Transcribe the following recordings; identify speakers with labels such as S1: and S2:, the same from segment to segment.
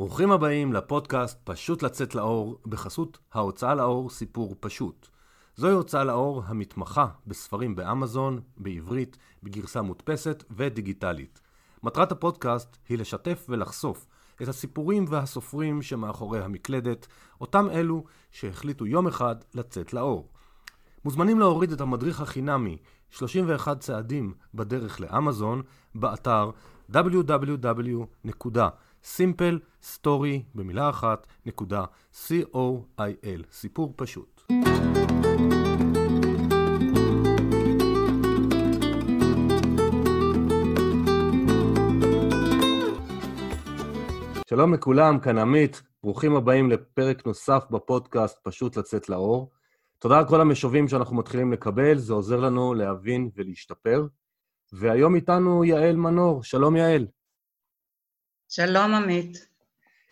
S1: ברוכים הבאים לפודקאסט פשוט לצאת לאור בחסות ההוצאה לאור סיפור פשוט. זוהי הוצאה לאור המתמחה בספרים באמזון, בעברית, בגרסה מודפסת ודיגיטלית. מטרת הפודקאסט היא לשתף ולחשוף את הסיפורים והסופרים שמאחורי המקלדת, אותם אלו שהחליטו יום אחד לצאת לאור. מוזמנים להוריד את המדריך החינמי 31 צעדים בדרך לאמזון באתר www.simplestory במילה אחת נקודה co.il סיפור פשוט. שלום לכולם, כאן עמית, ברוכים הבאים לפרק נוסף בפודקאסט פשוט לצאת לאור. תודה על כל המשובים שאנחנו מתחילים לקבל, זה עוזר לנו להבין ולהשתפר. והיום איתנו יעל מנור. שלום, יעל.
S2: שלום, עמית.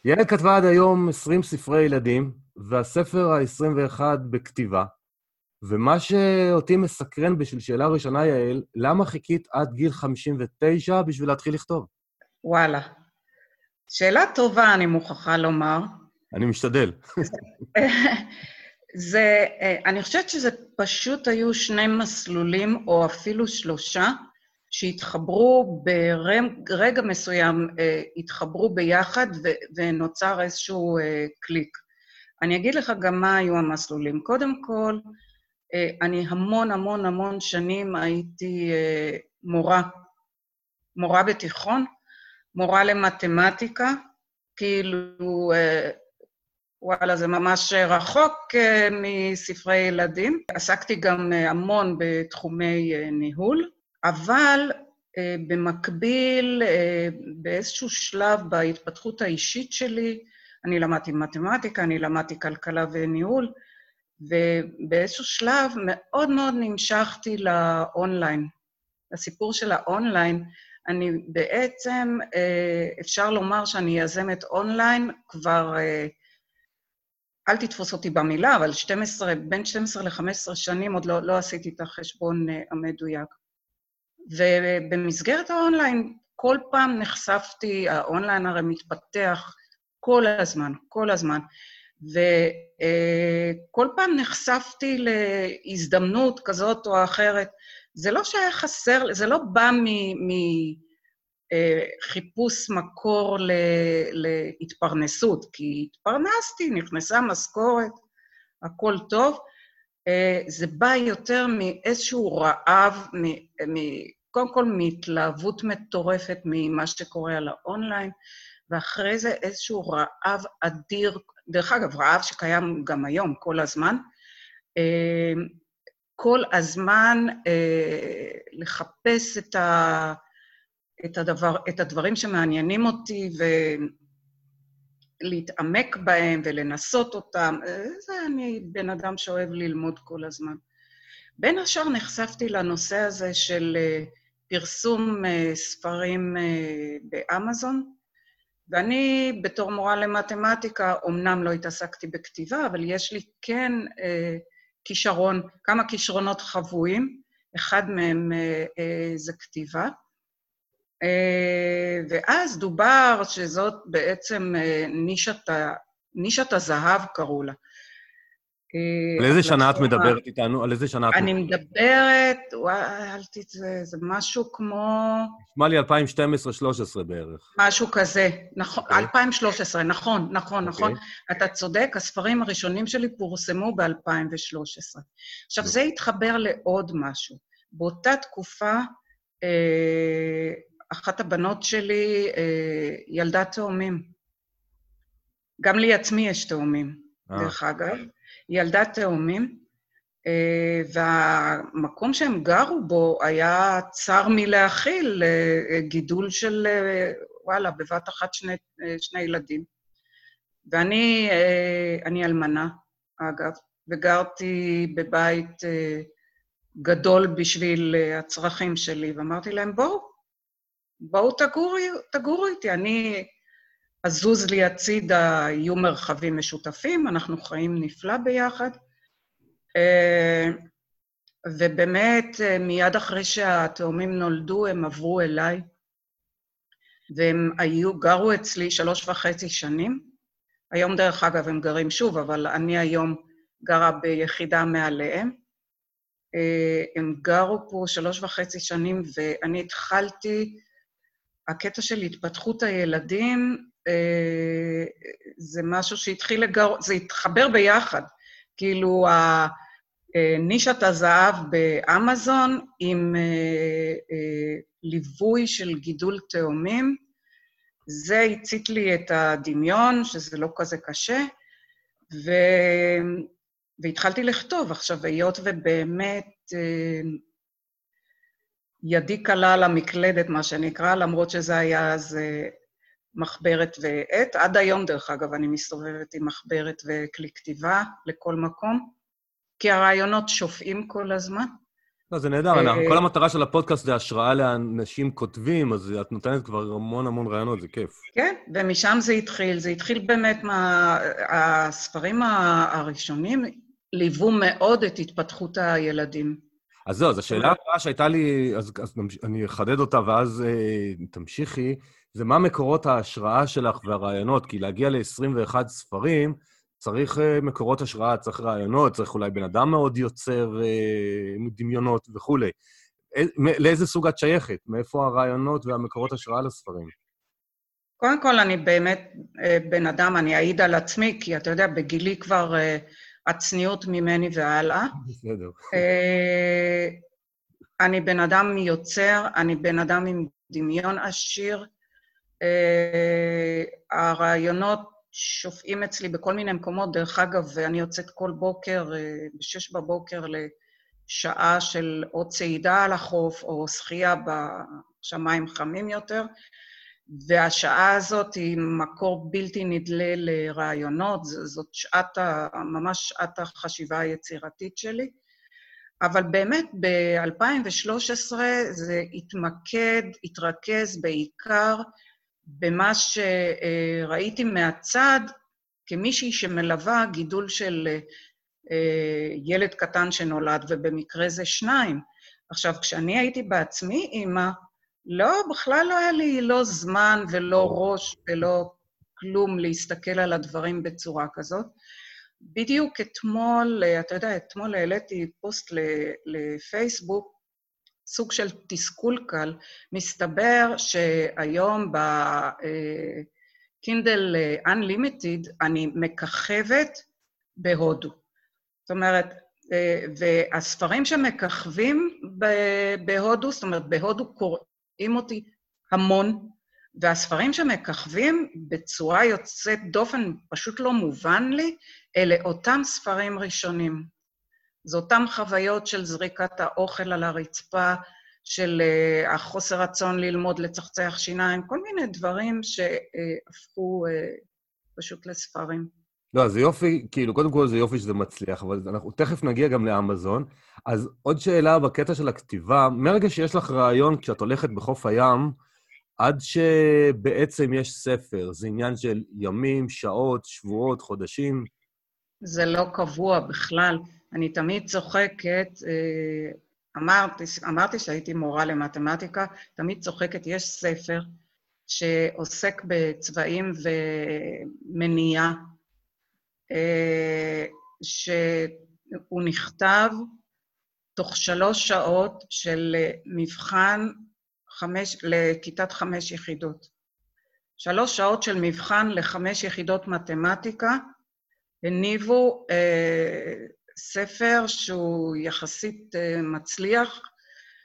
S1: יעל כתבה עד היום 20 ספרי ילדים, והספר ה-21 בכתיבה. ומה שאותי מסקרן בשביל שאלה ראשונה, יעל, למה חיכית עד גיל 59 בשביל להתחיל לכתוב?
S2: וואלה. שאלה טובה, אני מוכרחה לומר.
S1: אני משתדל.
S2: זה, אני חושבת שזה פשוט היו שני מסלולים, או אפילו שלושה, שהתחברו ברגע מסוים, התחברו ביחד ונוצר איזשהו קליק. אני אגיד לך גם מה היו המסלולים. קודם כל, אני המון המון המון שנים הייתי מורה, מורה בתיכון, מורה למתמטיקה, כאילו, וואלה, זה ממש רחוק מספרי ילדים. עסקתי גם המון בתחומי ניהול, אבל במקביל, באיזשהו שלב בהתפתחות האישית שלי, אני למדתי מתמטיקה, אני למדתי כלכלה וניהול, ובאיזשהו שלב מאוד מאוד נמשכתי לאונליין, לסיפור של האונליין. אני בעצם, אפשר לומר שאני יזמת אונליין כבר, אל תתפוס אותי במילה, אבל 12, בין 12 ל-15 שנים עוד לא, לא עשיתי את החשבון המדויק. ובמסגרת האונליין, כל פעם נחשפתי, האונליין הרי מתפתח כל הזמן, כל הזמן, וכל פעם נחשפתי להזדמנות כזאת או אחרת. זה לא שהיה חסר, זה לא בא מחיפוש מקור להתפרנסות, כי התפרנסתי, נכנסה משכורת, הכל טוב. זה בא יותר מאיזשהו רעב, קודם כל מהתלהבות מטורפת ממה שקורה על האונליין, ואחרי זה איזשהו רעב אדיר, דרך אגב, רעב שקיים גם היום, כל הזמן, כל הזמן לחפש את, ה, את, הדבר, את הדברים שמעניינים אותי ולהתעמק בהם ולנסות אותם. זה אני בן אדם שאוהב ללמוד כל הזמן. בין השאר נחשפתי לנושא הזה של פרסום ספרים באמזון, ואני בתור מורה למתמטיקה, אמנם לא התעסקתי בכתיבה, אבל יש לי כן כישרון, כמה כישרונות חבויים, אחד מהם זה כתיבה. ואז דובר שזאת בעצם נישת, נישת הזהב, קראו לה.
S1: על איזה שנה את מדברת איתנו? על איזה שנה את
S2: מדברת? אני מדברת, וואי, אל תצא, זה משהו כמו...
S1: נשמע לי 2012-2013 בערך.
S2: משהו כזה, נכון, 2013, נכון, נכון, נכון. אתה צודק, הספרים הראשונים שלי פורסמו ב-2013. עכשיו, זה התחבר לעוד משהו. באותה תקופה, אחת הבנות שלי ילדה תאומים. גם לי עצמי יש תאומים, דרך אגב. ילדה תאומים, והמקום שהם גרו בו היה צר מלהכיל גידול של, וואלה, בבת אחת שני, שני ילדים. ואני אני אלמנה, אגב, וגרתי בבית גדול בשביל הצרכים שלי, ואמרתי להם, בואו, בואו תגורו, תגורו איתי. אני אזוז לי הצידה, יהיו מרחבים משותפים, אנחנו חיים נפלא ביחד. ובאמת, מיד אחרי שהתאומים נולדו, הם עברו אליי. והם היו, גרו אצלי שלוש וחצי שנים. היום, דרך אגב, הם גרים שוב, אבל אני היום גרה ביחידה מעליהם. אה, הם גרו פה שלוש וחצי שנים, ואני התחלתי, הקטע של התפתחות הילדים, אה, זה משהו שהתחיל לגר... זה התחבר ביחד. כאילו, נישת הזהב באמזון עם אה, ליווי של גידול תאומים, זה הצית לי את הדמיון, שזה לא כזה קשה, ו... והתחלתי לכתוב. עכשיו, היות ובאמת אה, ידי קלה על המקלדת, מה שנקרא, למרות שזה היה אז אה, מחברת ועט. עד היום, דרך אגב, אני מסתובבת עם מחברת וכלי כתיבה לכל מקום, כי הרעיונות שופעים כל הזמן.
S1: לא, זה נהדר, אה, כל המטרה של הפודקאסט זה השראה לאנשים כותבים, אז את נותנת כבר המון המון רעיונות, זה כיף.
S2: כן, ומשם זה התחיל. זה התחיל באמת מהספרים הראשונים, ליוו מאוד את התפתחות הילדים.
S1: אז זהו, אז השאלה הבאה שהייתה לי, אז, אז אני אחדד אותה ואז אה, תמשיכי, זה מה מקורות ההשראה שלך והרעיונות, כי להגיע ל-21 ספרים, צריך uh, מקורות השראה, צריך רעיונות, צריך אולי בן אדם מאוד יוצר uh, דמיונות וכולי. לאיזה סוג את שייכת? מאיפה הרעיונות והמקורות השראה לספרים?
S2: קודם כל, אני באמת בן אדם, אני אעיד על עצמי, כי אתה יודע, בגילי כבר הצניעות ממני והלאה.
S1: בסדר.
S2: אני בן אדם יוצר, אני בן אדם עם דמיון עשיר. Uh, הרעיונות שופעים אצלי בכל מיני מקומות. דרך אגב, אני יוצאת כל בוקר, אה, ב-6 בבוקר, לשעה של או צעידה על החוף או שחייה בשמיים חמים יותר, והשעה הזאת היא מקור בלתי נדלה לרעיונות, זאת שעת, ה, ממש שעת החשיבה היצירתית שלי. אבל באמת, ב-2013 זה התמקד, התרכז בעיקר במה שראיתי מהצד, כמישהי שמלווה גידול של אה, ילד קטן שנולד, ובמקרה זה שניים. עכשיו, כשאני הייתי בעצמי אימא, לא, בכלל לא היה לי לא זמן ולא ראש ולא כלום להסתכל על הדברים בצורה כזאת. בדיוק אתמול, אתה יודע, אתמול העליתי פוסט לפייסבוק סוג של תסכול קל, מסתבר שהיום בקינדל אה, Unlimited אני מככבת בהודו. זאת אומרת, אה, והספרים שמככבים בהודו, זאת אומרת, בהודו קוראים אותי המון, והספרים שמככבים בצורה יוצאת דופן, פשוט לא מובן לי, אלה אותם ספרים ראשונים. זה אותן חוויות של זריקת האוכל על הרצפה, של uh, החוסר רצון ללמוד לצחצח שיניים, כל מיני דברים שהפכו uh, פשוט לספרים.
S1: לא, זה יופי, כאילו, קודם כל זה יופי שזה מצליח, אבל אנחנו תכף נגיע גם לאמזון. אז עוד שאלה בקטע של הכתיבה, מרגע שיש לך רעיון כשאת הולכת בחוף הים, עד שבעצם יש ספר, זה עניין של ימים, שעות, שבועות, חודשים?
S2: זה לא קבוע בכלל. אני תמיד צוחקת, אה, אמרתי, אמרתי שהייתי מורה למתמטיקה, תמיד צוחקת, יש ספר שעוסק בצבעים ומניעה, אה, שהוא נכתב תוך שלוש שעות של מבחן חמש, לכיתת חמש יחידות. שלוש שעות של מבחן לחמש יחידות מתמטיקה הניבו אה, ספר שהוא יחסית אה, מצליח,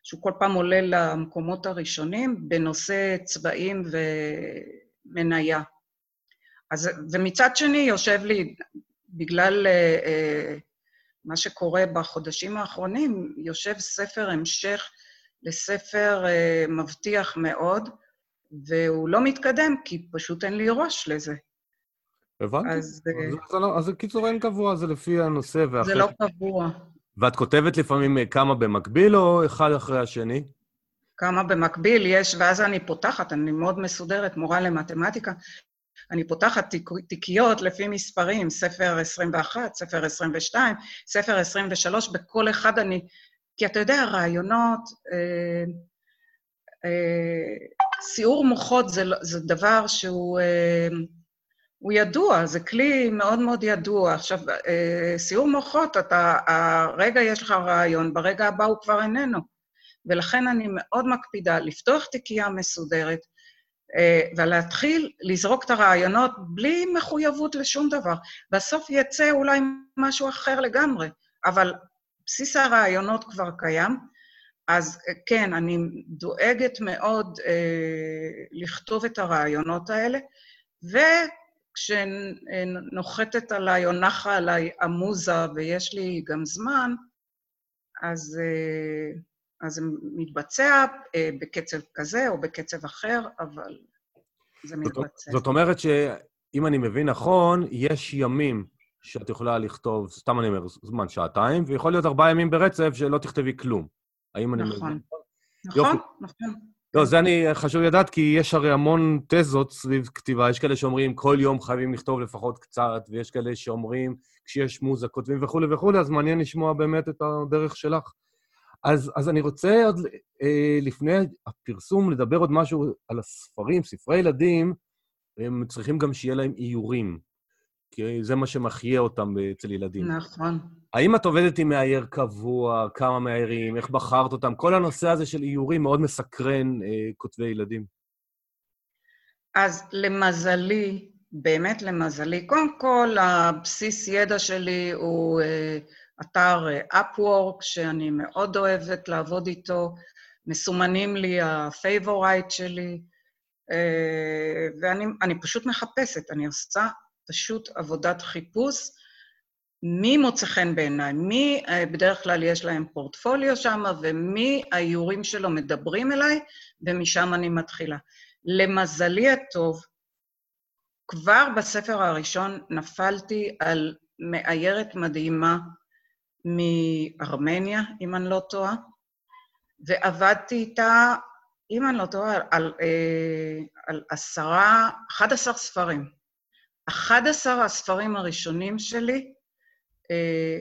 S2: שהוא כל פעם עולה למקומות הראשונים בנושא צבעים ומניה. אז, ומצד שני יושב לי, בגלל uh, uh, מה שקורה בחודשים האחרונים, יושב ספר המשך לספר uh, מבטיח מאוד, והוא לא מתקדם כי פשוט אין לי ראש לזה.
S1: הבנתי. אז... אה, אז קיצור אין קבוע, זה לפי הנושא
S2: ואחרי... זה לא קבוע.
S1: ואת כותבת לפעמים אה, כמה במקביל או אחד אחרי השני?
S2: כמה במקביל יש, ואז אני פותחת, אני מאוד מסודרת, מורה למתמטיקה. אני פותחת תיק, תיקיות לפי מספרים, ספר 21, ספר 22, ספר 23, בכל אחד אני... כי אתה יודע, רעיונות, אה, אה, סיעור מוחות זה, לא, זה דבר שהוא אה, הוא ידוע, זה כלי מאוד מאוד ידוע. עכשיו, אה, סיעור מוחות, אתה, הרגע יש לך רעיון, ברגע הבא הוא כבר איננו. ולכן אני מאוד מקפידה לפתוח תיקייה מסודרת, אה, ולהתחיל לזרוק את הרעיונות בלי מחויבות לשום דבר. בסוף יצא אולי משהו אחר לגמרי, אבל בסיס הרעיונות כבר קיים. אז כן, אני דואגת מאוד אה, לכתוב את הרעיונות האלה, וכשנוחתת עליי או נחה עליי המוזה ויש לי גם זמן, אז, אה, אז זה מתבצע אה, בקצב כזה או בקצב אחר, אבל זה מתבצע.
S1: זאת אומרת שאם אני מבין נכון, יש ימים שאת יכולה לכתוב, סתם אני אומר, זמן שעתיים, ויכול להיות ארבעה ימים ברצף שלא תכתבי כלום. האם אני
S2: נכון. מבין? נכון, נכון.
S1: לא, זה אני, חשוב לדעת, כי יש הרי המון תזות סביב כתיבה. יש כאלה שאומרים, כל יום חייבים לכתוב לפחות קצת, ויש כאלה שאומרים, כשיש מוזה כותבים וכולי וכולי, אז מעניין לשמוע באמת את הדרך שלך. אז, אז אני רוצה עוד, אה, לפני הפרסום, לדבר עוד משהו על הספרים, ספרי ילדים, הם צריכים גם שיהיה להם איורים, כי זה מה שמחיה אותם אצל ילדים.
S2: נכון.
S1: האם את עובדת עם מאייר קבוע, כמה מאיירים, איך בחרת אותם? כל הנושא הזה של איורים מאוד מסקרן אה, כותבי ילדים.
S2: אז למזלי, באמת למזלי, קודם כל, הבסיס ידע שלי הוא אה, אתר אה, Upwork, שאני מאוד אוהבת לעבוד איתו, מסומנים לי ה favorite שלי, אה, ואני פשוט מחפשת, אני עושה פשוט עבודת חיפוש. מי מוצא חן בעיניי, מי אה, בדרך כלל יש להם פורטפוליו שם, ומי האיורים שלו מדברים אליי, ומשם אני מתחילה. למזלי הטוב, כבר בספר הראשון נפלתי על מאיירת מדהימה מארמניה, אם אני לא טועה, ועבדתי איתה, אם אני לא טועה, על, אה, על עשרה, 11 ספרים. 11 הספרים הראשונים שלי אה,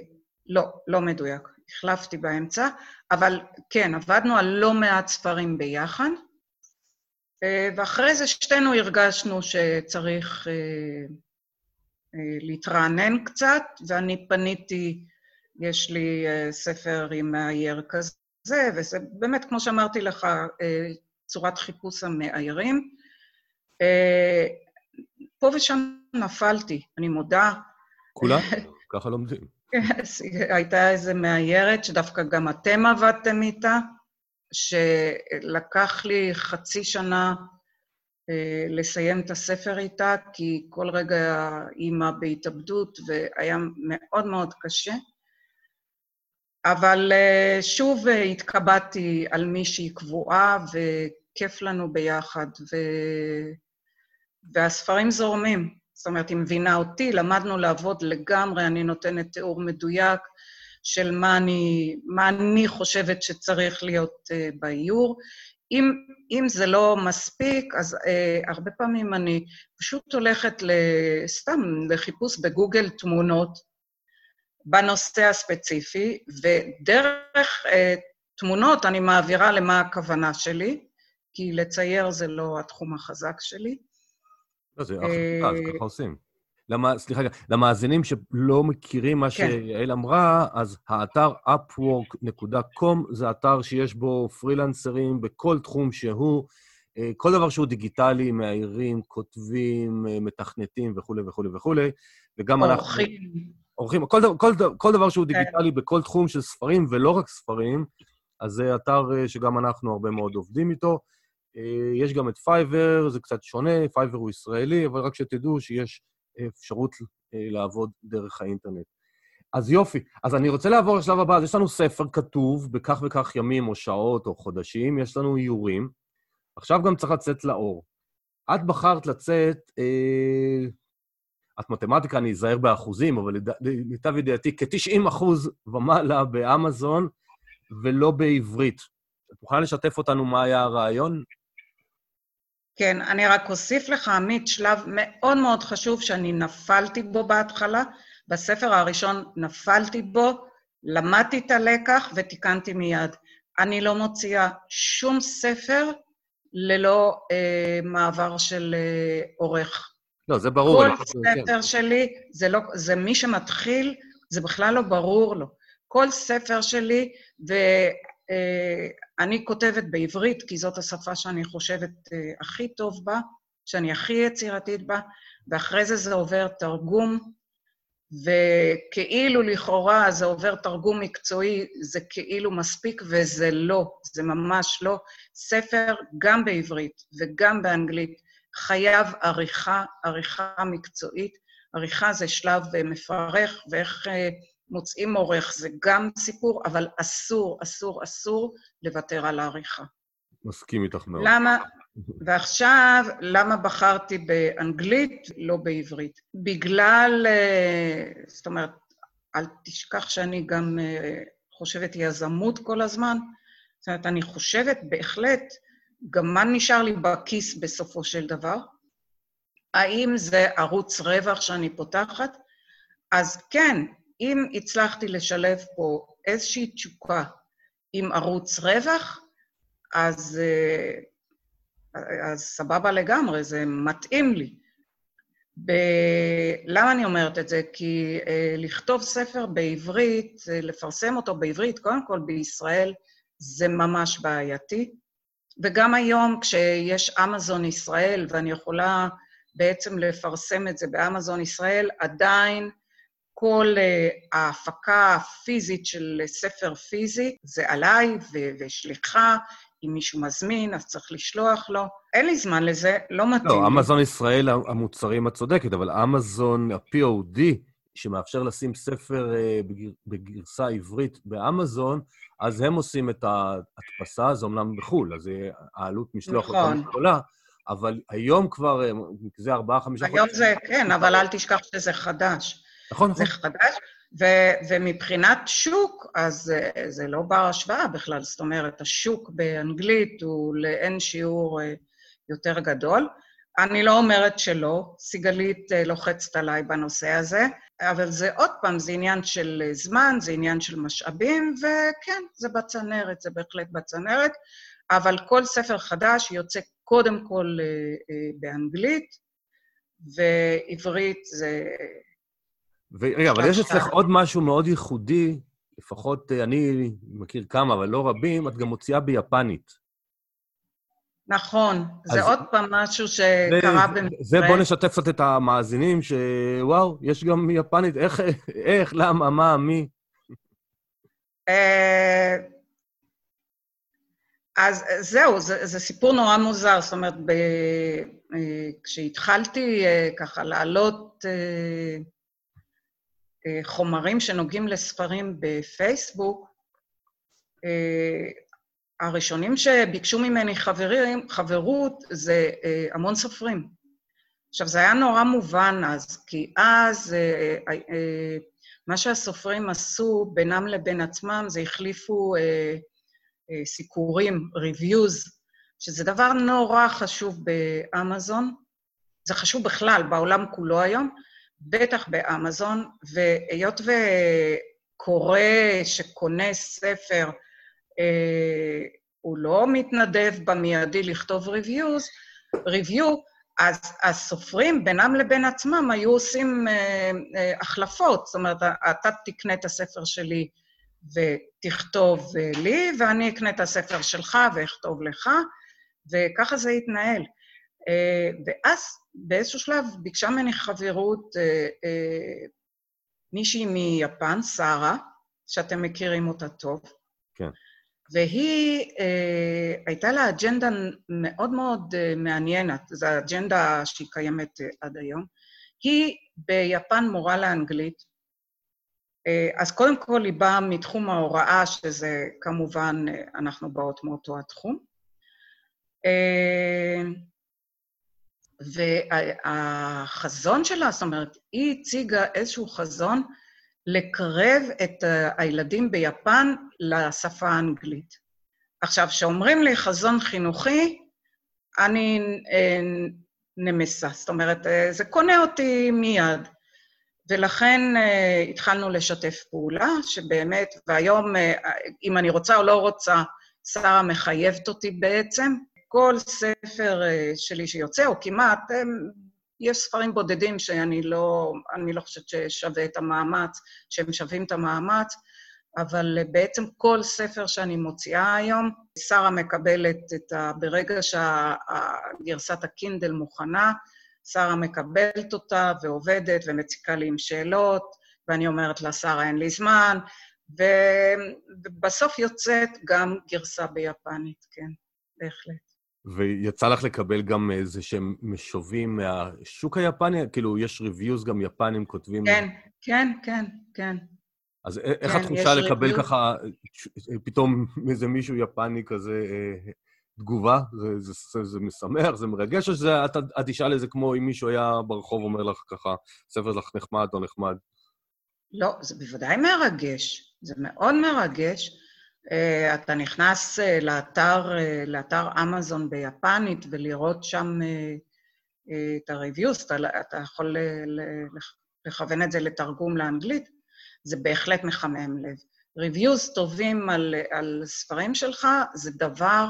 S2: לא, לא מדויק. החלפתי באמצע, אבל כן, עבדנו על לא מעט ספרים ביחד, אה, ואחרי זה שתינו הרגשנו שצריך אה, להתרענן קצת, ואני פניתי, יש לי ספר עם מאייר כזה, וזה באמת, כמו שאמרתי לך, צורת חיפוש המאיירים. פה ושם נפלתי, אני מודה.
S1: כולם? ככה לומדים.
S2: הייתה איזו מאיירת שדווקא גם אתם עבדתם איתה, שלקח לי חצי שנה אה, לסיים את הספר איתה, כי כל רגע אימא בהתאבדות, והיה מאוד מאוד קשה. אבל אה, שוב התקבעתי על מישהי קבועה, וכיף לנו ביחד, ו... והספרים זורמים. זאת אומרת, היא מבינה אותי, למדנו לעבוד לגמרי, אני נותנת תיאור מדויק של מה אני, מה אני חושבת שצריך להיות uh, באיור. אם, אם זה לא מספיק, אז uh, הרבה פעמים אני פשוט הולכת סתם לחיפוש בגוגל תמונות בנושא הספציפי, ודרך uh, תמונות אני מעבירה למה הכוונה שלי, כי לצייר זה לא התחום החזק שלי.
S1: לא, זה אחלה, אז ככה עושים. למה, סליחה, למאזינים שלא מכירים מה כן. שיעל אמרה, אז האתר upwork.com זה אתר שיש בו פרילנסרים בכל תחום שהוא, אה, כל דבר שהוא דיגיטלי, מאיירים, כותבים, אה, מתכנתים וכולי וכולי וכולי, וגם אנחנו...
S2: עורכים.
S1: עורכים, כל, כל, כל דבר שהוא כן. דיגיטלי. בכל תחום של ספרים, ולא רק ספרים, אז זה אתר אה, שגם אנחנו הרבה מאוד עובדים איתו. אה, יש גם את פייבר, זה קצת שונה, פייבר הוא ישראלי, אבל רק שתדעו שיש אפשרות אה, לעבוד דרך האינטרנט. אז יופי. אז אני רוצה לעבור לשלב הבא. אז יש לנו ספר כתוב בכך וכך ימים או שעות או חודשים, יש לנו איורים. עכשיו גם צריך לצאת לאור. את בחרת לצאת, אה, את מתמטיקה, אני אזהר באחוזים, אבל למיטב ידיעתי, כ-90 אחוז ומעלה באמזון ולא בעברית. את מוכנה לשתף אותנו מה היה הרעיון?
S2: כן, אני רק אוסיף לך, עמית, שלב מאוד מאוד חשוב שאני נפלתי בו בהתחלה. בספר הראשון נפלתי בו, למדתי את הלקח ותיקנתי מיד. אני לא מוציאה שום ספר ללא אה, מעבר של אה, עורך.
S1: לא, זה ברור.
S2: כל ספר כן. שלי, זה, לא, זה מי שמתחיל, זה בכלל לא ברור לו. כל ספר שלי, אה, כותבת בעברית, כי זאת השפה שאני חושבת אה, הכי טוב בה, שאני הכי יצירתית בה, ואחרי זה זה עובר תרגום, וכאילו לכאורה זה עובר תרגום מקצועי, זה כאילו מספיק, וזה לא, זה ממש לא. ספר, גם בעברית וגם באנגלית, חייב עריכה, עריכה מקצועית. עריכה זה שלב אה, מפרך, ואיך מוצאים עורך זה גם סיפור, אבל אסור, אסור, אסור לוותר על העריכה.
S1: מסכים איתך מאוד.
S2: למה? ועכשיו, למה בחרתי באנגלית, לא בעברית? בגלל, אה, זאת אומרת, אל תשכח שאני גם חושבת יזמות כל הזמן. זאת אומרת, אני חושבת בהחלט גם מה נשאר לי בכיס בסופו של דבר? האם זה ערוץ רווח שאני פותחת? אז כן, אם הצלחתי לשלב פה איזושהי תשוקה עם ערוץ רווח, אז, אה, אז סבבה לגמרי, זה מתאים לי. ב... למה אני אומרת את זה? כי אה, לכתוב ספר בעברית, אה, לפרסם אותו בעברית, קודם כל בישראל, זה ממש בעייתי. וגם היום, כשיש אמזון ישראל, ואני יכולה בעצם לפרסם את זה באמזון ישראל, עדיין כל uh, ההפקה הפיזית של ספר פיזי זה עליי ושליחה, אם מישהו מזמין, אז צריך לשלוח לו. אין לי זמן לזה, לא מתאים.
S1: לא, אמזון ישראל, המוצרים את צודקת, אבל אמזון, ה-POD, שמאפשר לשים ספר בגר, בגרסה עברית באמזון, אז הם עושים את ההדפסה, זה אומנם בחו"ל, אז העלות משלוח נכון. אותה גדולה, אבל היום כבר, אה, זה ארבעה, חמישה
S2: חודשים. היום זה, כן, אבל אל תשכח שזה חדש.
S1: נכון, נכון.
S2: זה חדש, ו- ומבחינת שוק, אז אה, זה לא בר השוואה בכלל. זאת אומרת, השוק באנגלית הוא לאין שיעור אה, יותר גדול. אני לא אומרת שלא, סיגלית לוחצת עליי בנושא הזה, אבל זה עוד פעם, זה עניין של זמן, זה עניין של משאבים, וכן, זה בצנרת, זה בהחלט בצנרת, אבל כל ספר חדש יוצא קודם כל אה, אה, באנגלית, ועברית זה...
S1: רגע, אבל יש אצלך עוד משהו מאוד ייחודי, לפחות אה, אני מכיר כמה, אבל לא רבים, את גם מוציאה ביפנית.
S2: נכון, זה עוד פעם משהו שקרה במקרה.
S1: זה בוא נשתף קצת את המאזינים, שוואו, יש גם יפנית, איך, איך, למה, מה, מי?
S2: אה, אז זהו, זה, זה סיפור נורא מוזר. זאת אומרת, ב, אה, כשהתחלתי ככה להעלות חומרים שנוגעים לספרים בפייסבוק, הראשונים שביקשו ממני חברים, חברות זה אה, המון סופרים. עכשיו, זה היה נורא מובן אז, כי אז אה, אה, אה, מה שהסופרים עשו בינם לבין עצמם זה החליפו אה, אה, סיקורים, reviews, שזה דבר נורא חשוב באמזון. זה חשוב בכלל בעולם כולו היום, בטח באמזון, והיות וקורא שקונה ספר, אה, הוא לא מתנדב במיידי לכתוב ריוויוז, ריוויו, אז הסופרים בינם לבין עצמם היו עושים אה, אה, החלפות. זאת אומרת, אתה תקנה את הספר שלי ותכתוב אה, לי, ואני אקנה את הספר שלך ואכתוב לך, וככה זה התנהל. אה, ואז באיזשהו שלב ביקשה ממני חברות אה, אה, מישהי מיפן, שרה, שאתם מכירים אותה טוב.
S1: כן.
S2: והיא, אה, הייתה לה אג'נדה מאוד מאוד אה, מעניינת, זו אג'נדה שהיא קיימת אה, עד היום. היא ביפן מורה לאנגלית, אה, אז קודם כל היא באה מתחום ההוראה, שזה כמובן, אה, אנחנו באות מאותו התחום. אה, והחזון שלה, זאת אומרת, היא הציגה איזשהו חזון לקרב את הילדים ביפן לשפה האנגלית. עכשיו, כשאומרים לי חזון חינוכי, אני אה, נמסה. זאת אומרת, אה, זה קונה אותי מיד. ולכן uh, התחלנו לשתף פעולה, שבאמת, והיום, uh, אם אני רוצה או לא רוצה, שרה מחייבת אותי בעצם. כל ספר אה, שלי שיוצא, או כמעט, יש ספרים בודדים שאני לא, לא חושבת ששווה את המאמץ, שהם שווים את המאמץ, אבל בעצם כל ספר שאני מוציאה היום, שרה מקבלת את ה... ברגע שגרסת הקינדל מוכנה, שרה מקבלת אותה ועובדת ומציקה לי עם שאלות, ואני אומרת לה, שרה, אין לי זמן, ובסוף יוצאת גם גרסה ביפנית, כן, בהחלט.
S1: ויצא לך לקבל גם איזה שהם משובים מהשוק היפני? כאילו, יש ריוויוז גם יפנים כותבים...
S2: כן, כן, כן, כן.
S1: אז איך כן, התחושה לקבל ריוויוז... ככה, פתאום איזה מישהו יפני כזה, אה, תגובה? זה, זה, זה, זה משמח, זה מרגש, או שאת תשאל איזה כמו אם מישהו היה ברחוב אומר לך ככה, ספר לך נחמד או נחמד?
S2: לא, זה בוודאי מרגש. זה מאוד מרגש. Uh, אתה נכנס uh, לאתר, uh, לאתר אמזון ביפנית ולראות שם את ה-reviews, אתה, אתה יכול לכוון את זה לתרגום לאנגלית, זה בהחלט מחמם לב. reviews טובים על, על ספרים שלך זה דבר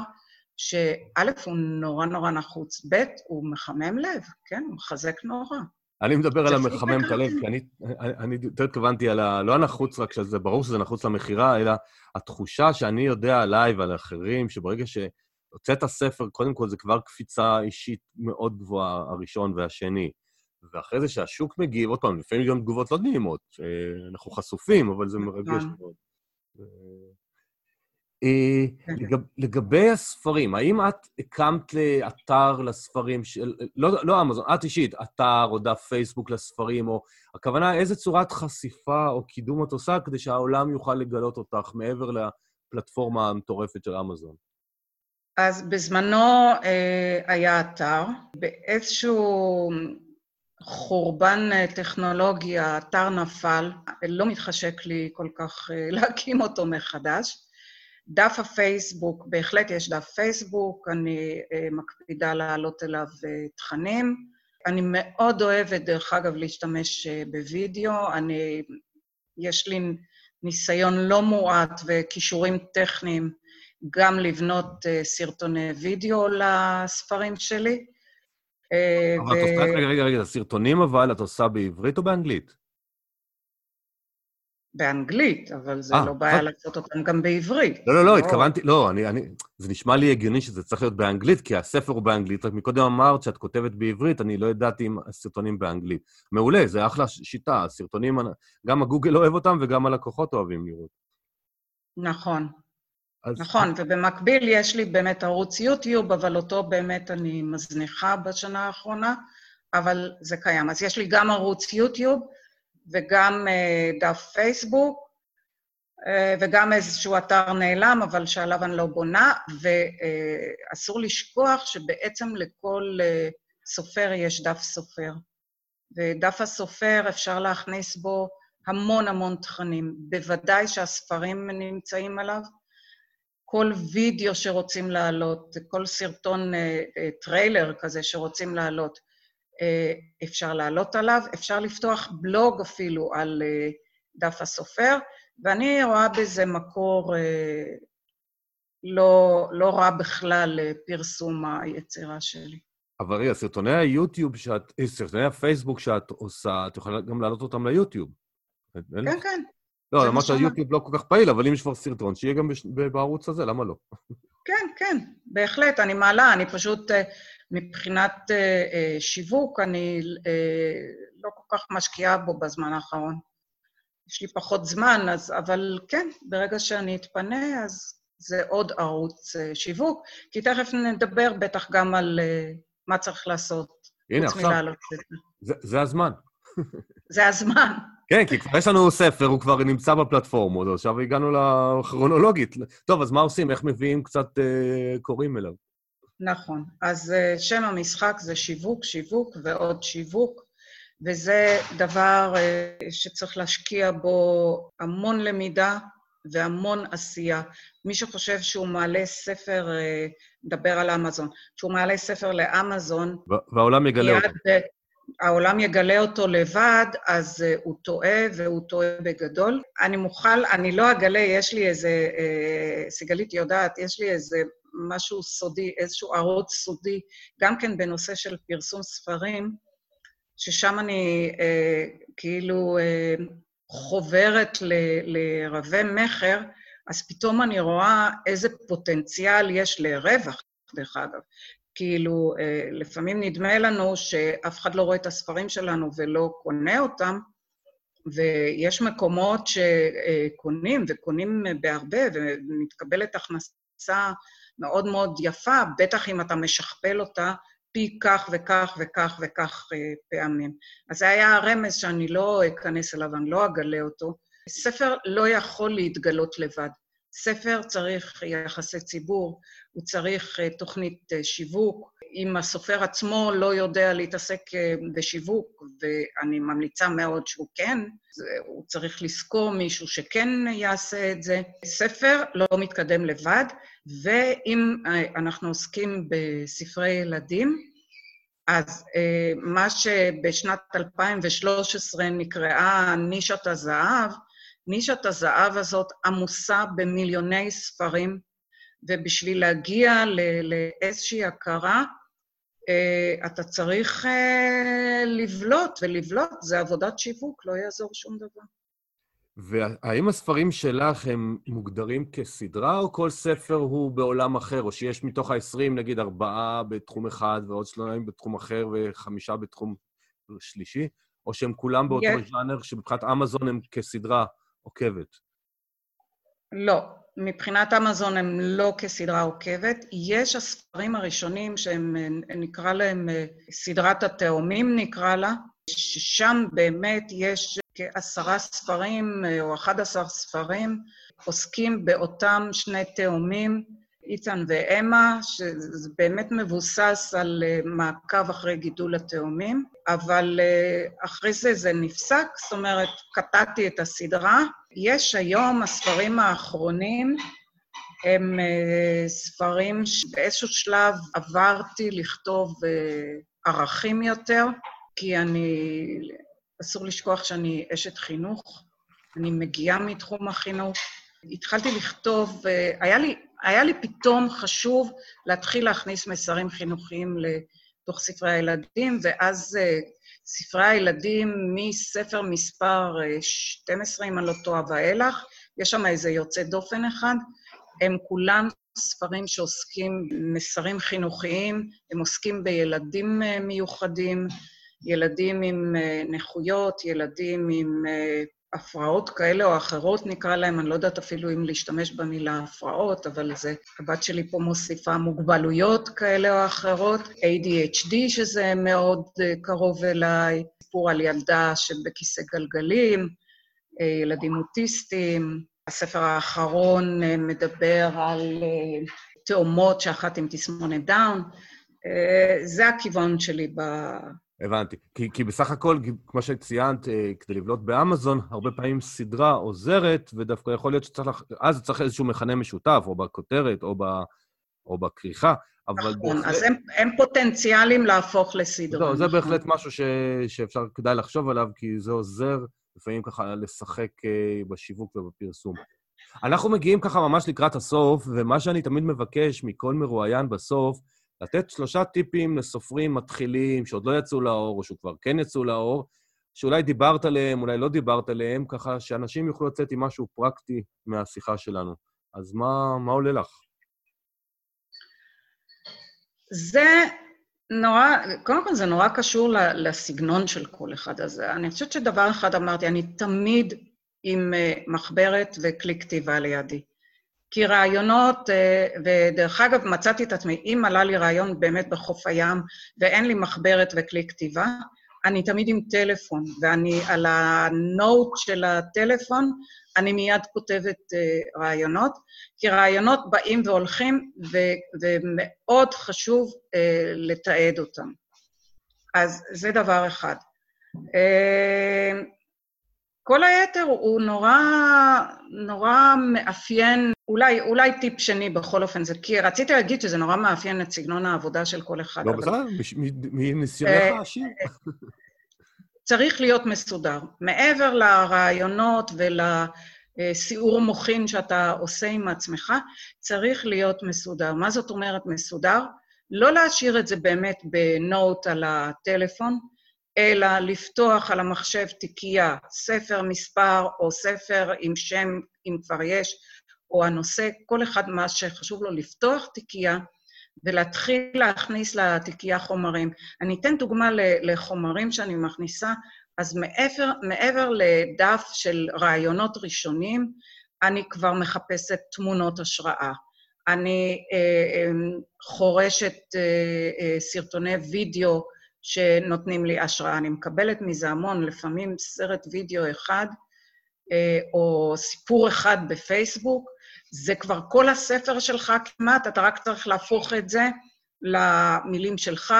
S2: שא', הוא נורא נורא נחוץ, ב', הוא מחמם לב, כן? הוא מחזק נורא.
S1: אני מדבר על המחמם את הלב, כי אני, אני יותר התכוונתי על ה... לא הנחוץ רק שזה ברור שזה נחוץ למכירה, אלא התחושה שאני יודע עליי ועל אחרים, שברגע שהוצאת ספר, קודם כל זה כבר קפיצה אישית מאוד גבוהה, הראשון והשני. ואחרי זה שהשוק מגיב, עוד פעם, לפעמים גם תגובות לא נעימות, שאנחנו חשופים, אבל זה מרגש נכון. מאוד. אה, כן. לגב, לגבי הספרים, האם את הקמת לאתר לספרים של... לא, לא אמזון, את אישית, אתר או דף פייסבוק לספרים, או... הכוונה, איזה צורת חשיפה או קידום את עושה כדי שהעולם יוכל לגלות אותך מעבר לפלטפורמה המטורפת של אמזון?
S2: אז בזמנו אה, היה אתר, באיזשהו חורבן אה, טכנולוגי האתר נפל, לא מתחשק לי כל כך אה, להקים אותו מחדש. דף הפייסבוק, בהחלט יש דף פייסבוק, אני uh, מקפידה להעלות אליו uh, תכנים. אני מאוד אוהבת, דרך אגב, להשתמש uh, בווידאו. אני, יש לי ניסיון לא מועט וכישורים טכניים גם לבנות סרטוני וידאו לספרים שלי.
S1: אבל ו... את עושה, רגע, רגע, רגע, סרטונים אבל את עושה בעברית או באנגלית?
S2: באנגלית, אבל זה 아, אה, לא בעיה 아... לעשות אותם גם בעברית.
S1: לא, לא, לא, לא, התכוונתי, לא, אני, אני, זה נשמע לי הגיוני שזה צריך להיות באנגלית, כי הספר הוא באנגלית, רק מקודם אמרת שאת כותבת בעברית, אני לא ידעתי אם הסרטונים באנגלית. מעולה, זה אחלה שיטה, הסרטונים, גם הגוגל אוהב אותם וגם הלקוחות אוהבים לראות.
S2: נכון. אז... נכון, ובמקביל יש לי באמת ערוץ יוטיוב, אבל אותו באמת אני מזניחה בשנה האחרונה, אבל זה קיים. אז יש לי גם ערוץ יוטיוב, וגם אה, דף פייסבוק, אה, וגם איזשהו אתר נעלם, אבל שעליו אני לא בונה, ואסור לשכוח שבעצם לכל אה, סופר יש דף סופר. ודף הסופר, אפשר להכניס בו המון המון תכנים. בוודאי שהספרים נמצאים עליו. כל וידאו שרוצים להעלות, כל סרטון טריילר כזה שרוצים להעלות, אה, אפשר לעלות עליו, אפשר לפתוח בלוג אפילו על אה, דף הסופר, ואני רואה בזה מקור אה, לא, לא רע בכלל לפרסום היצירה שלי.
S1: אבל רגע, סרטוני היוטיוב שאת, סרטוני הפייסבוק שאת עושה, את יכולה גם להעלות אותם ליוטיוב.
S2: כן, כן.
S1: לא, למרות שהיוטיוב לא כל כך פעיל, אבל אם יש כבר סרטון, שיהיה גם בערוץ הזה, למה לא?
S2: כן, כן, בהחלט, אני מעלה, אני פשוט מבחינת uh, uh, שיווק, אני uh, לא כל כך משקיעה בו בזמן האחרון. יש לי פחות זמן, אז, אבל כן, ברגע שאני אתפנה, אז זה עוד ערוץ שיווק, כי תכף נדבר בטח גם על מה צריך לעשות.
S1: הנה, עכשיו, זה, זה הזמן.
S2: זה הזמן.
S1: כן, כי כבר יש לנו ספר, הוא כבר נמצא בפלטפורמות, עכשיו הגענו לכרונולוגית. טוב, אז מה עושים? איך מביאים קצת uh, קוראים אליו?
S2: נכון. אז אה, שם המשחק זה שיווק, שיווק ועוד שיווק, וזה דבר אה, שצריך להשקיע בו המון למידה והמון עשייה. מי שחושב שהוא מעלה ספר, נדבר אה, על אמזון, שהוא מעלה ספר לאמזון...
S1: והעולם יגלה אותו.
S2: העולם יגלה אותו לבד, אז uh, הוא טועה, והוא טועה בגדול. אני מוכל, אני לא אגלה, יש לי איזה, uh, סיגלית יודעת, יש לי איזה משהו סודי, איזשהו ערוץ סודי, גם כן בנושא של פרסום ספרים, ששם אני אה, כאילו אה, חוברת ל, לרבי מכר, אז פתאום אני רואה איזה פוטנציאל יש לרווח, דרך אגב. כאילו, אה, לפעמים נדמה לנו שאף אחד לא רואה את הספרים שלנו ולא קונה אותם, ויש מקומות שקונים, וקונים בהרבה, ומתקבלת הכנסה מאוד מאוד יפה, בטח אם אתה משכפל אותה פי כך וכך וכך וכך אה, פעמים. אז זה היה הרמז שאני לא אכנס אליו, אני לא אגלה אותו. ספר לא יכול להתגלות לבד. ספר צריך יחסי ציבור, הוא צריך אה, תוכנית אה, שיווק. אם הסופר עצמו לא יודע להתעסק בשיווק, ואני ממליצה מאוד שהוא כן, הוא צריך לזכור מישהו שכן יעשה את זה. ספר לא מתקדם לבד, ואם אנחנו עוסקים בספרי ילדים, אז מה שבשנת 2013 נקראה נישת הזהב, נישת הזהב הזאת עמוסה במיליוני ספרים, ובשביל להגיע לאיזושהי הכרה, אתה צריך לבלוט, ולבלוט זה עבודת שיווק, לא יעזור שום דבר.
S1: והאם הספרים שלך הם מוגדרים כסדרה, או כל ספר הוא בעולם אחר, או שיש מתוך ה-20, נגיד, ארבעה בתחום אחד, ועוד שניים בתחום אחר, וחמישה בתחום שלישי, או שהם כולם באותו yes. ז'אנר, שמבחינת אמזון הם כסדרה עוקבת?
S2: לא, מבחינת אמזון הם לא כסדרה עוקבת. יש הספרים הראשונים שהם, נקרא להם סדרת התאומים, נקרא לה, ששם באמת יש כעשרה ספרים או אחד עשר ספרים עוסקים באותם שני תאומים, איתן ואמה, שזה באמת מבוסס על אה, מעקב אחרי גידול התאומים, אבל אה, אחרי זה זה נפסק, זאת אומרת, קטעתי את הסדרה. יש היום, הספרים האחרונים, הם אה, ספרים שבאיזשהו שלב עברתי לכתוב ערכים יותר, כי אני אסור לשכוח שאני אשת חינוך, אני מגיעה מתחום החינוך. התחלתי לכתוב, היה לי, היה לי פתאום חשוב להתחיל להכניס מסרים חינוכיים לתוך ספרי הילדים, ואז אה, ספרי הילדים מספר מספר 12, אה, אם אני לא טועה, ואילך, יש שם איזה יוצא דופן אחד, הם כולם ספרים שעוסקים מסרים חינוכיים, הם עוסקים בילדים אה, מיוחדים, ילדים עם אה, נכויות, ילדים עם אה, הפרעות כאלה או אחרות, נקרא להם, אני לא יודעת אפילו אם להשתמש במילה הפרעות, אבל זה, הבת שלי פה מוסיפה מוגבלויות כאלה או אחרות, ADHD, שזה מאוד אה, קרוב אליי, סיפור על ילדה שבכיסא גלגלים, ילדים אוטיסטים. הספר האחרון מדבר על תאומות שאחת עם תסמונת דאון. זה הכיוון שלי.
S1: הבנתי. כי, כי בסך הכל, כמו שציינת, אה, כדי לבלוט באמזון, הרבה פעמים סדרה עוזרת, ודווקא יכול להיות שצריך, אז צריך איזשהו מכנה משותף, או בכותרת, או, ב, או בכריכה,
S2: אבל... נכון, בהחלט... אז הם, הם פוטנציאלים להפוך לסדרה.
S1: לא, זה נכון. בהחלט משהו ש, שאפשר, כדאי לחשוב עליו, כי זה עוזר לפעמים ככה לשחק אה, בשיווק ובפרסום. אנחנו מגיעים ככה ממש לקראת הסוף, ומה שאני תמיד מבקש מכל מרואיין בסוף, לתת שלושה טיפים לסופרים מתחילים שעוד לא יצאו לאור, או שכבר כן יצאו לאור, שאולי דיברת עליהם, אולי לא דיברת עליהם, ככה שאנשים יוכלו לצאת עם משהו פרקטי מהשיחה שלנו. אז מה, מה עולה לך?
S2: זה נורא, קודם כל זה נורא קשור לסגנון של כל אחד. אז אני חושבת שדבר אחד אמרתי, אני תמיד עם אה, מחברת וכלי כתיבה לידי. כי רעיונות, אה, ודרך אגב, מצאתי את עצמי, אם עלה לי רעיון באמת בחוף הים ואין לי מחברת וכלי כתיבה, אני תמיד עם טלפון, ואני על הנוט של הטלפון, אני מיד כותבת uh, רעיונות, כי רעיונות באים והולכים, ו- ומאוד חשוב uh, לתעד אותם. אז זה דבר אחד. כל היתר הוא נורא, נורא מאפיין, אולי, אולי טיפ שני בכל אופן, זה כי רציתי להגיד שזה נורא מאפיין את סגנון העבודה של כל אחד.
S1: לא, בכלל, מניסיונך אה, העשיר.
S2: צריך להיות מסודר. מעבר לרעיונות ול... סיעור מוחין שאתה עושה עם עצמך, צריך להיות מסודר. מה זאת אומרת מסודר? לא להשאיר את זה באמת בנוט על הטלפון, אלא לפתוח על המחשב תיקייה, ספר מספר או ספר עם שם, אם כבר יש, או הנושא, כל אחד מה שחשוב לו לפתוח תיקייה ולהתחיל להכניס לתיקייה חומרים. אני אתן דוגמה לחומרים שאני מכניסה, אז מעבר, מעבר לדף של רעיונות ראשונים, אני כבר מחפשת תמונות השראה. אני אה, אה, חורשת אה, אה, סרטוני וידאו שנותנים לי השראה. אני מקבלת מזה המון, לפעמים סרט וידאו אחד, אה, או סיפור אחד בפייסבוק, זה כבר כל הספר שלך כמעט, אתה רק צריך להפוך את זה למילים שלך,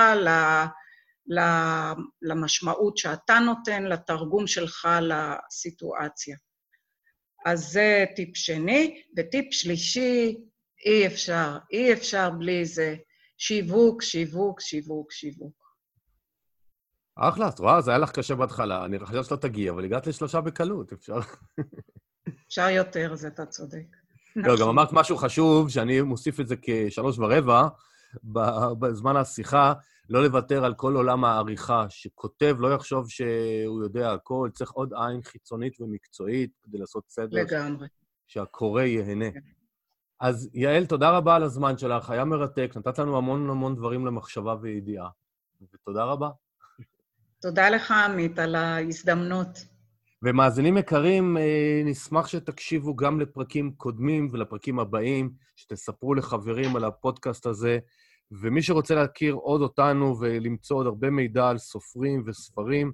S2: למשמעות שאתה נותן, לתרגום שלך לסיטואציה. אז זה טיפ שני. וטיפ שלישי, אי אפשר, אי אפשר בלי זה. שיווק, שיווק, שיווק, שיווק.
S1: אחלה, את רואה, זה היה לך קשה בהתחלה, אני חושב שלא תגיע, אבל הגעת לשלושה בקלות, אפשר...
S2: אפשר יותר, זה אתה צודק.
S1: לא, גם אמרת משהו חשוב, שאני מוסיף את זה כשלוש ורבע בזמן השיחה, לא לוותר על כל עולם העריכה, שכותב לא יחשוב שהוא יודע הכל, צריך עוד עין חיצונית ומקצועית כדי לעשות סדר.
S2: לגמרי.
S1: שהקורא ייהנה. כן. אז יעל, תודה רבה על הזמן שלך, היה מרתק, נתת לנו המון המון דברים למחשבה וידיעה, ותודה רבה.
S2: תודה לך, עמית, על ההזדמנות.
S1: ומאזינים יקרים, אה, נשמח שתקשיבו גם לפרקים קודמים ולפרקים הבאים, שתספרו לחברים על הפודקאסט הזה. ומי שרוצה להכיר עוד אותנו ולמצוא עוד הרבה מידע על סופרים וספרים,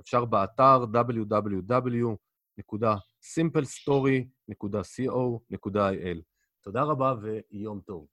S1: אפשר באתר www.simplestory.co.il. תודה רבה ויום טוב.